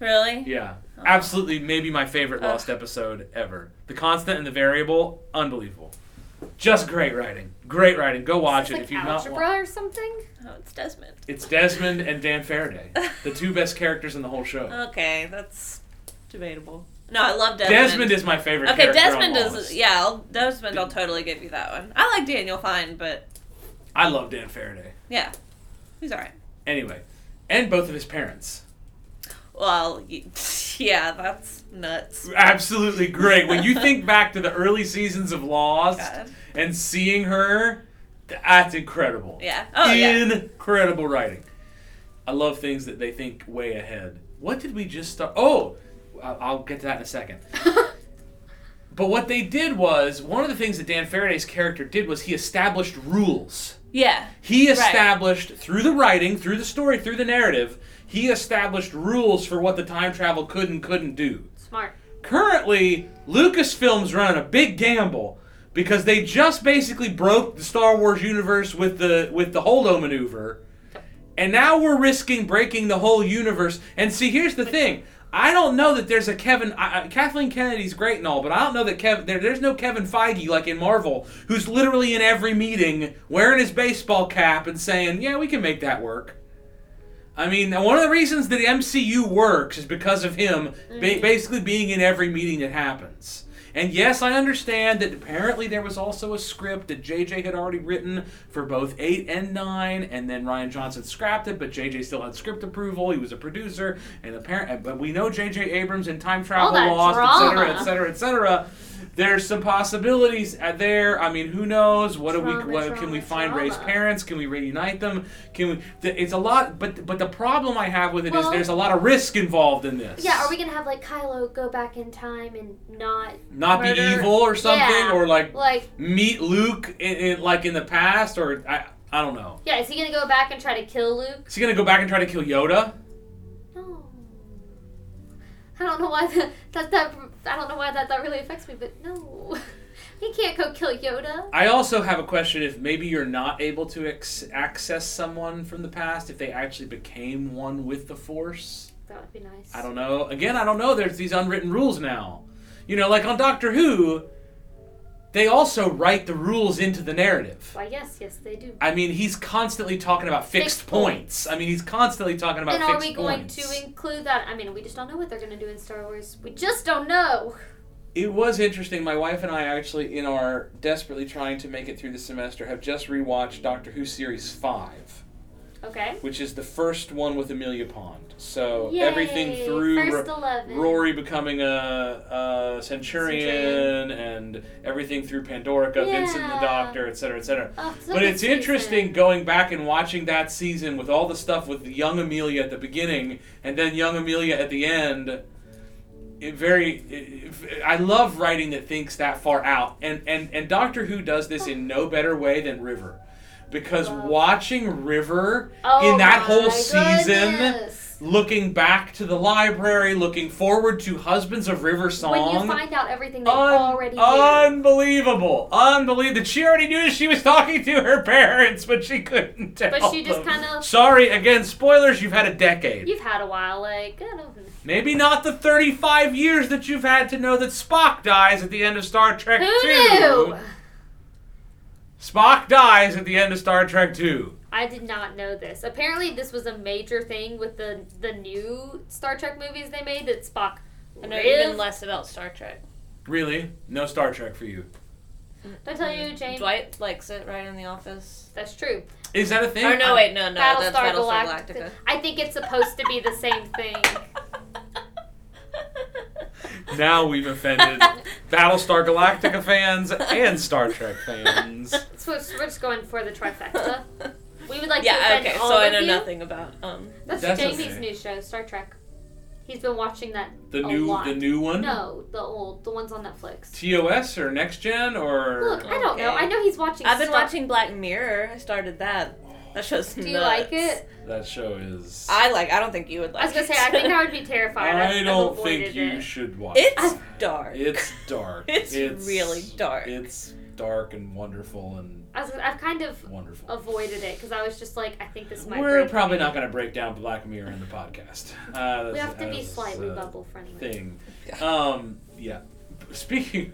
really. Yeah, Oh. absolutely, maybe my favorite. Lost episode ever. The Constant and the Variable, unbelievable. Just great writing. Great writing. Go watch it this if you've not. algebra or something. Oh, it's Desmond. It's Desmond and Dan Faraday, the two best characters in the whole show. Okay, that's debatable. No, I love Desmond. Desmond is my favorite. Okay, Desmond is yeah. I'll, Desmond, I'll totally give you that one. I like Daniel Fine, but I love Dan Faraday. yeah, he's all right. Anyway, and both of his parents. Well, yeah, that's nuts. Absolutely great. When you think back to the early seasons of Lost God. and seeing her, that's incredible. Yeah. Oh yeah. Incredible writing. I love things that they think way ahead. What did we just start? Oh, I'll get to that in a second. But what they did was one of the things that Dan Faraday's character did was he established rules. Yeah. He Right. established through the writing, through the story, through the narrative, he established rules for what the time travel could and couldn't do. Smart. Currently, Lucasfilm's running a big gamble because they just basically broke the Star Wars universe with the with the Holdo maneuver. And now we're risking breaking the whole universe. And see, here's the thing. I don't know that there's a Kevin. I, Kathleen Kennedy's great and all, but I don't know that Kevin. There, there's no Kevin Feige like in Marvel, who's literally in every meeting wearing his baseball cap and saying, "Yeah, we can make that work." I mean, one of the reasons that the MCU works is because of him ba- mm. basically being in every meeting that happens. And yes, I understand that apparently there was also a script that JJ had already written for both 8 and 9, and then Rian Johnson scrapped it, but JJ still had script approval. He was a producer, and apparently, but we know JJ Abrams in time travel that lost, etc., etc., etc. There's some possibilities at there. I mean, who knows? What do we? What can we find? Raise drama. parents? Can we reunite them? Can we? th- It's a lot, but but the problem I have with it is Well- there's a lot of risk involved in this. Yeah, are we gonna have like Kylo go back in time and not not be evil or something, Yeah. or like like meet Luke in, in like in the past, or I I don't know. yeah? Is he gonna go back and try to kill Luke? Is he gonna go back and try to kill Yoda? No. I don't know why that that, that I don't know why that that really affects me, but no, he can't go kill Yoda. I also have a question: if maybe you're not able to ex- access someone from the past, if they actually became one with the Force. That would be nice. I don't know. Again, I don't know. There's these unwritten rules now. You know, like on Doctor Who, they also write the rules into the narrative. Why? Yes, yes, they do. I mean, he's constantly talking about fixed, Fixed points. I mean, he's constantly talking about fixed points. And are we going points. to include that? I mean, we just don't know what they're gonna do in Star Wars. We just don't know. It was interesting. My wife and I actually, in our desperately trying to make it through the semester, have just rewatched Doctor Who series five, Okay. which is the first one with Amelia Pond. So Yay, everything through first Ro- Rory becoming a, a centurion, Centurion. and everything through Pandorica, Vincent the Doctor, etc., etc. Oh, But it's interesting going back and watching that season with all the stuff with young Amelia at the beginning and then young Amelia at the end. It very, it- I love writing that thinks that far out, and and and Doctor Who does this in no better way than River, because Wow. watching River Oh in that whole season, goodness. looking back to the library, looking forward to Husbands of River song. When you find out everything they Un- already knew. Unbelievable. Unbelievable. She already knew she was talking to her parents, but she couldn't tell But she just kinda- Sorry, again, spoilers, you've had a decade. You've had a while, like I don't. Maybe not the 35 years that you've had to know that Spock dies at the end of Star Trek Who 2. knew? Spock dies at the end of Star Trek 2. I did not know this. Apparently, this was a major thing with the the new Star Trek movies they made. That Spock I know lived. even less about Star Trek. Really? No Star Trek for you. Did I tell you, mm-hmm. Jane? Dwight likes it right in the office. That's true. Is that a thing? Or no, wait, no, no, that's Battlestar Battlestar Galactica. Galactica. I think it's supposed to be the same thing. now we've offended Battlestar Galactica fans and Star Trek fans. So we're we're just going for the trifecta. We would like to yeah, offend okay, all so I know you. nothing about um That's, That's Jamie's okay. new show, Star Trek. He's been watching that The a new lot. the new one? No, the old, the ones on Netflix. TOS or next gen or Look, I don't know. I know he's watching. I've been Star- watching Black Mirror. I started that. That show's Do you nuts. like it? that show is I like. I don't think you would like. I was gonna it. say I think I would be terrified. I've, I don't think you it. should watch It's it. dark. It's dark. It's really dark. It's dark and wonderful and I was, I've kind of wonderful. avoided it because I was just like, I think this might. Be. We're break probably me. not going to break down Black Mirror in the podcast. Uh, We have to be slightly a bubble friendly. Thing. Um, yeah. Speaking.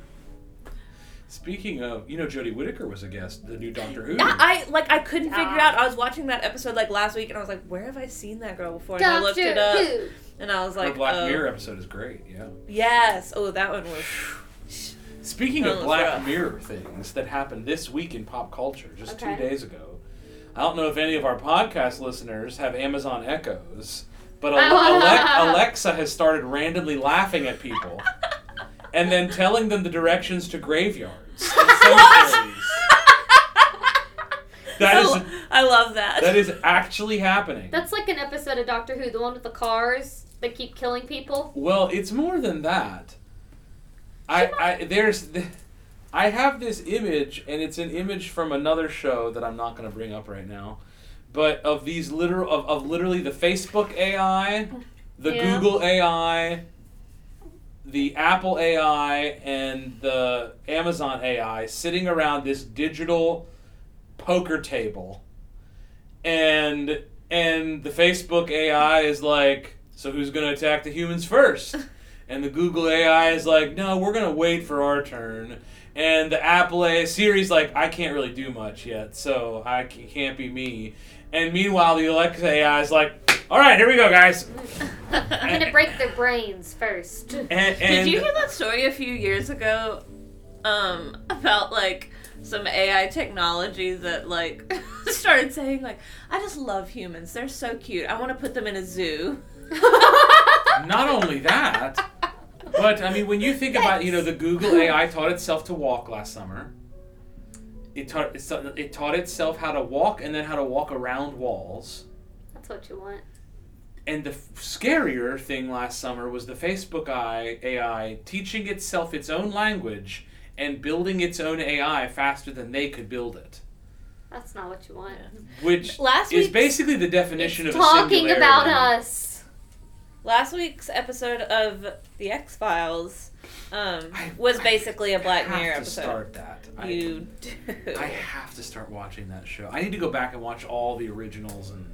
Speaking of, you know, Jodie Whittaker was a guest, the new Doctor Who. Yeah, I like. I couldn't figure Yeah. out. I was watching that episode like last week, and I was like, "Where have I seen that girl before?" And I looked it up, Who. and I was Her like, Black oh, Mirror episode is great. Yeah. Yes. Oh, that one was. Speaking That of was Black rough. Mirror things that happened this week in pop culture, just Okay. two days ago, I don't know if any of our podcast listeners have Amazon Echoes, but Ale- Ale- Alexa has started randomly laughing at people and then telling them the directions to graveyards. And cemeteries. That I, love that. that is actually happening. That's like an episode of Doctor Who, the one with the cars that keep killing people. Well, it's more than that. I, I there's th- I have this image and it's an image from another show that I'm not going to bring up right now. But of these literal of, of literally the Facebook AI, the Yeah. Google AI, the Apple AI and the Amazon AI sitting around this digital poker table. And and the Facebook AI is like, so who's going to attack the humans first? And the Google AI is like, no, we're going to wait for our turn. And the Apple AI Siri's like, I can't really do much yet, so I can't be me. And meanwhile, the Alexa AI is like, all right, here we go, guys. I'm gonna break their brains first. And, and Did you hear that story a few years ago? Um, about like some AI technology that like started saying like, "I just love humans. They're so cute. I want to put them in a zoo." not only that, but I mean, when you think about, you know, the Google AI taught itself to walk last summer. It taught it, taught- it taught itself how to walk and then how to walk around walls. That's what you want. And the f- scarier thing last summer was the Facebook AI, AI teaching itself its own language and building its own AI faster than they could build it, That's not what you want. which Last is basically the definition It's of a talking about us. Last week's episode of the X Files um, I- was basically a Black I Mirror have to episode. start that. I- You do. I have to start watching that show. I need to go back and watch all the originals and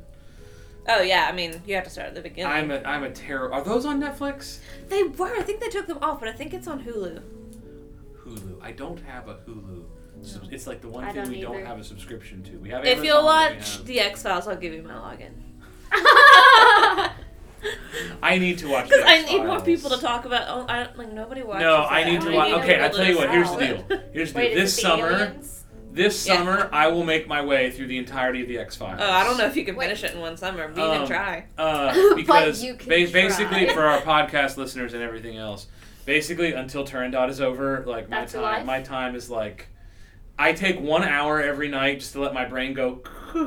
oh yeah, I mean you have to start at the beginning. I'm a I'm a terror. Are those on Netflix? They were. I think they took them off, but I think it's on Hulu. Hulu. I don't have a Hulu. So it's like the one I thing don't we don't have a subscription to. We have. If Amazon, you'll watch have- the X Files, I'll give you my login. I need to watch. Because I need more people to talk about. Oh, I don't like nobody watches. No, I that. need to watch. Okay, I to tell you what. Here's the deal. Here's the deal. This it the summer, this Yeah. summer, I will make my way through the entirety of the X Files. Oh, I don't know if you can Wait. finish it in one summer. We Um, can try. Uh, But because you can ba- basically, try. for our podcast listeners and everything else, basically until Turandot is over, like my That's time, life? my time is like, I take one hour every night just to let my brain go.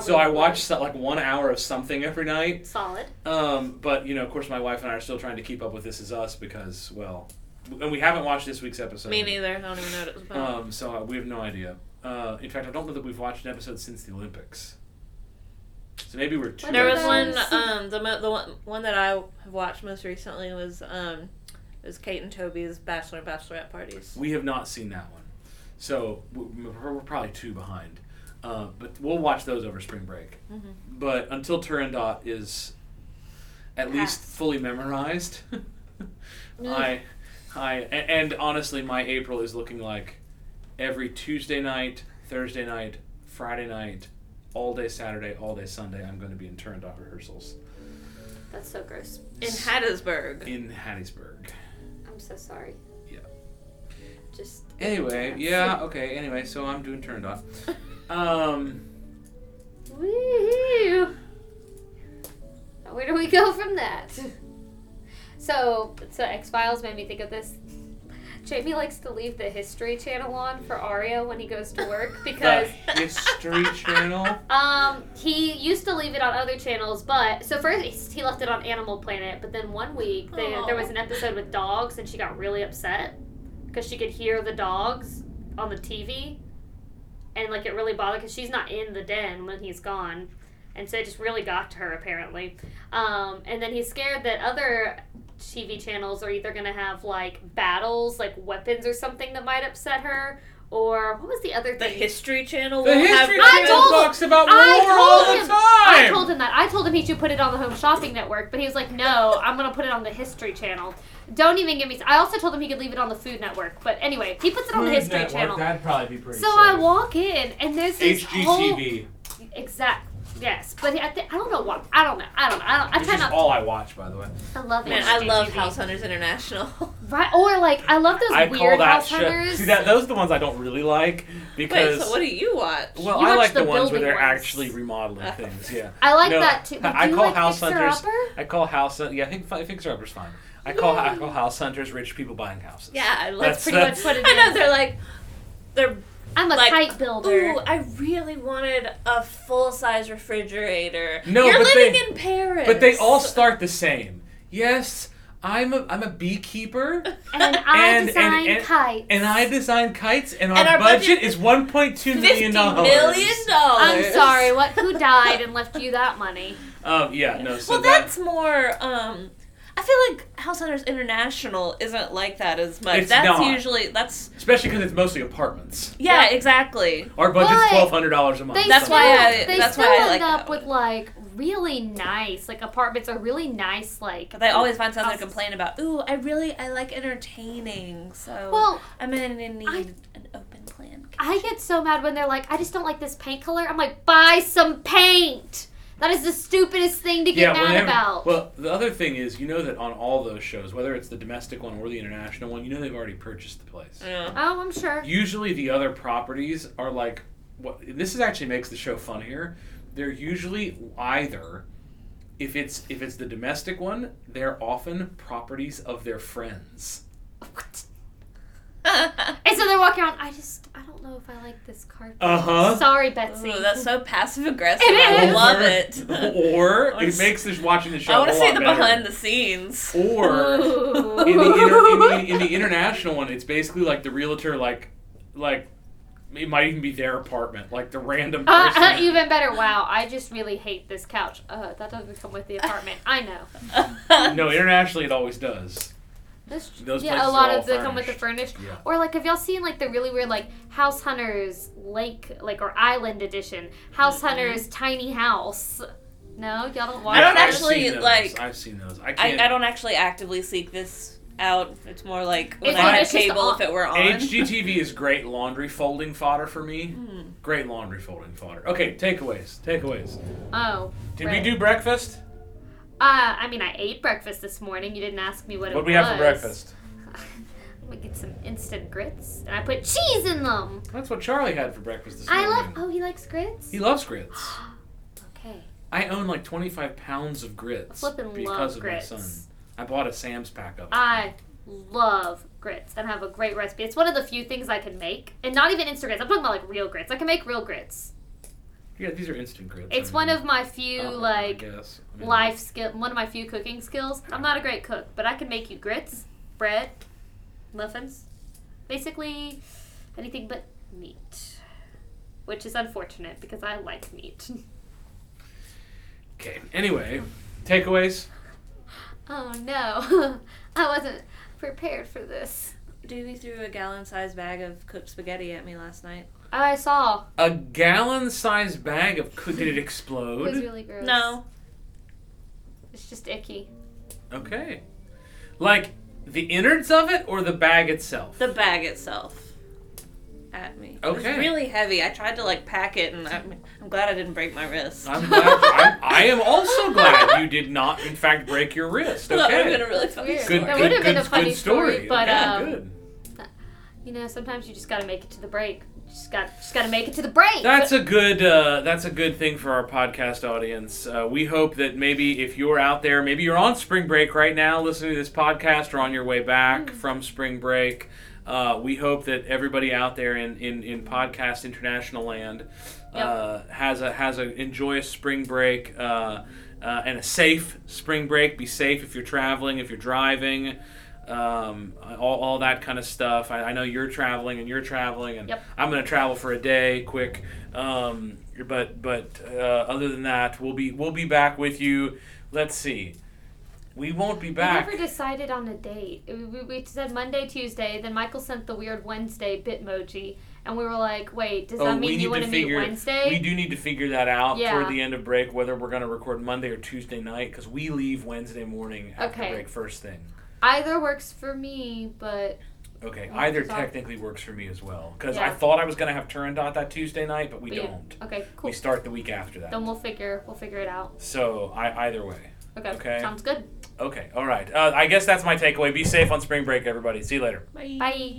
So I watch like one hour of something every night. Solid. Um, but you know, of course, my wife and I are still trying to keep up with This Is Us because, well, and we haven't watched this week's episode. Me neither. I don't even know what it was about. Um, so uh, we have no idea. Uh, in fact, I don't know that we've watched an episode since the Olympics. So maybe we're two. there was one. Um, the mo- the one, one that I have watched most recently was um, was Kate and Toby's bachelor and bachelorette parties. We have not seen that one, so we're, we're probably two behind. Uh, but we'll watch those over spring break. Mhm. But until Turandot is at least fully memorized, I, I, and honestly, my April is looking like every Tuesday night, Thursday night, Friday night, all day Saturday, all day Sunday. I'm going to be in Turandot rehearsals That's so gross. In Hattiesburg. in Hattiesburg. I'm so sorry. Yeah. Just. Anyway, yeah, okay. Anyway, so I'm doing Turandot. Um. Woo! Where do we go from that? So, so X Files made me think of this. Jamie likes to leave the History Channel on for Aria when he goes to work The because History Channel. um he used to leave it on other channels, but so first he left it on Animal Planet, but then one week they, there was an episode with dogs and she got really upset because she could hear the dogs on the TV, and like it really bothered because she's not in the den when he's gone, and so it just really got to her apparently. Um, and then he's scared that other TV channels are either gonna have like battles, like weapons or something that might upset her, or what was the other The thing? History Channel The History have. I Channel told him- talks about I war told all the time. I told him that. I told him he should put it on the Home Shopping Network, but he was like, "No, I'm gonna put it on the History Channel." Don't even give me. I also told him he could leave it on the Food Network, but anyway, he puts it on the Food History Network, Channel. That'd probably be pretty. So I safe. walk in, and there's this whole HGTV. exact. Yes, but I, th- I don't know what. I don't know. I don't know. I don't. I Which try is not. all I watch, by the way. I love Man, I love House Hunters International. Right, or like I love those I call weird that house show. hunters. See that those are the ones I don't really like because Wait, so what do you watch? well, You I watch like the the, ones where they're ones. actually remodeling things. Yeah, I like No, that too. But I you call like House Hunters- Upper? I call house. Yeah, I think Fi- Fixer Upper's fine. I call I call house hunters rich people buying houses. yeah, I love. That's- Pretty much what it I know they're like, they're I'm a like, kite builder. Ooh, I really wanted a full size refrigerator. No, You're but living they- in Paris. But they all start the same. Yes, I'm a I'm a beekeeper. and I and- design and- and- kites. And I design kites, and our, And our budget, budget is 1.2 million dollars. million dollars. I'm sorry. What? Who died and left you that money? Um, yeah, no. So well, that, that's more. Um, I feel like House Hunters International isn't like that as much. It's that's not. usually that's especially because it's mostly apartments. yeah, Yeah. exactly. Our budget's But twelve hundred dollars a month. They That's still, why I- they that's still why I end like up with like really nice like apartments are really nice like. But they always find something to complain about. Ooh, I really I like entertaining, so Well, I'm gonna need I- an open plan. I get so mad when they're like, I just don't like this paint color. I'm like, buy some paint. That is the stupidest thing to get mad whenever- about. Well, the other thing is, you know that on all those shows, whether it's the domestic one or the international one, you know they've already purchased the place. Yeah. oh, I'm sure. Usually, the other properties are like, what? This is actually makes the show funnier. They're usually either, if it's if it's the domestic one, they're often properties of their friends. And so they're walking around. I just, I don't know if I like this carpet. Uh-huh. Sorry, Betsy. Ooh, that's so passive aggressive. It I is. love it. Or Or it makes this watching the show. I want to see the better. behind the scenes. Or in the, inter, in, the, in the international one, it's basically like the realtor, like, like it might even be their apartment, like the random Uh, person. uh, even better. Wow, I just really hate this couch. Uh, that doesn't come with the apartment. I know. no, internationally it always does. This, Those yeah, a lot of them come with the furnished. furnished. Yeah. Or like, have y'all seen like the really weird like House Hunters Lake like or Island edition? House Hunters Tiny House. No, y'all don't watch. I don't those? I've actually, like- I've seen those. I I, can't. I don't actually actively seek this out. It's more like when It's I had cable, on. if it were on. HGTV is great laundry folding fodder for me. Hmm. Great laundry folding fodder. Okay, takeaways. Takeaways. Oh. Did right. we do breakfast? Uh, I mean, I ate breakfast this morning. You didn't ask me what it What was. did we have for breakfast? We get some instant grits, and I put cheese in them. That's what Charlie had for breakfast this morning. I morning. love. Oh, he likes grits. He loves grits. Okay. I own like 25 pounds of grits Flippin' because love of grits. my son. I bought a Sam's pack of it. I love grits and have a great recipe. It's one of the few things I can make, and not even instant grits. I'm talking about like real grits. I can make real grits. Yeah, these are instant grits. It's I one of my few uh, like I. I mean, life skill. One of my few cooking skills. I'm not a great cook, but I can make you grits, bread, muffins, basically anything but meat. Which is unfortunate because I like meat. Okay. Anyway, takeaways. oh no, I wasn't prepared for this. Doobie threw a gallon-sized bag of cooked spaghetti at me last night. I saw. A gallon-sized bag of. coo- Did it It was explode? really gross. No, It's just icky. Okay. Like the innards of it or the bag itself? the bag itself at me. It Okay. was really heavy. I tried to like pack it, and I'm, I'm glad I didn't break my wrist. I'm glad. I'm, I am also glad you did not, in fact, break your wrist. Okay. that would have been a really funny Weird. story. Good. That would have been a funny good story. story, but, okay, um, good. You know, sometimes you just gotta make it to the break. just got just got to make it to the break. That's a good. Uh, that's a good thing for our podcast audience. Uh, we hope that maybe if you're out there, maybe you're on spring break right now, listening to this podcast, or on your way back Mm. from spring break. Uh, we hope that everybody out there in, in, in podcast international land uh, has a has a enjoyous spring break uh, uh, and a safe spring break. Be safe if you're traveling, if you're driving, um, all, all that kind of stuff. I, I know you're traveling and you're traveling, and Yep. I'm going to travel for a day, quick. Um, but but uh, other than that, we'll be we'll be back with you. Let's see. We won't be back. we never decided on a date. We, we, said Monday, Tuesday. Then Michael sent the weird Wednesday Bitmoji, and we were like, "Wait, does Oh, that mean you want to to meet. Wednesday?" We do need to figure that out Yeah. toward the end of break, whether we're going to record Monday or Tuesday night, because we leave Wednesday morning after Okay. break first thing. Either works for me, but Okay, Yeah, either technically works for me as well, because I thought I was going to have Turandot that Tuesday night, but we but yeah. don't. Okay, cool. We start the week after that. then we'll figure we'll figure it out. So I either way. Okay. Okay. Sounds good. Okay, all right. Uh, I guess that's my takeaway. Be safe on spring break, everybody. See you later. Bye.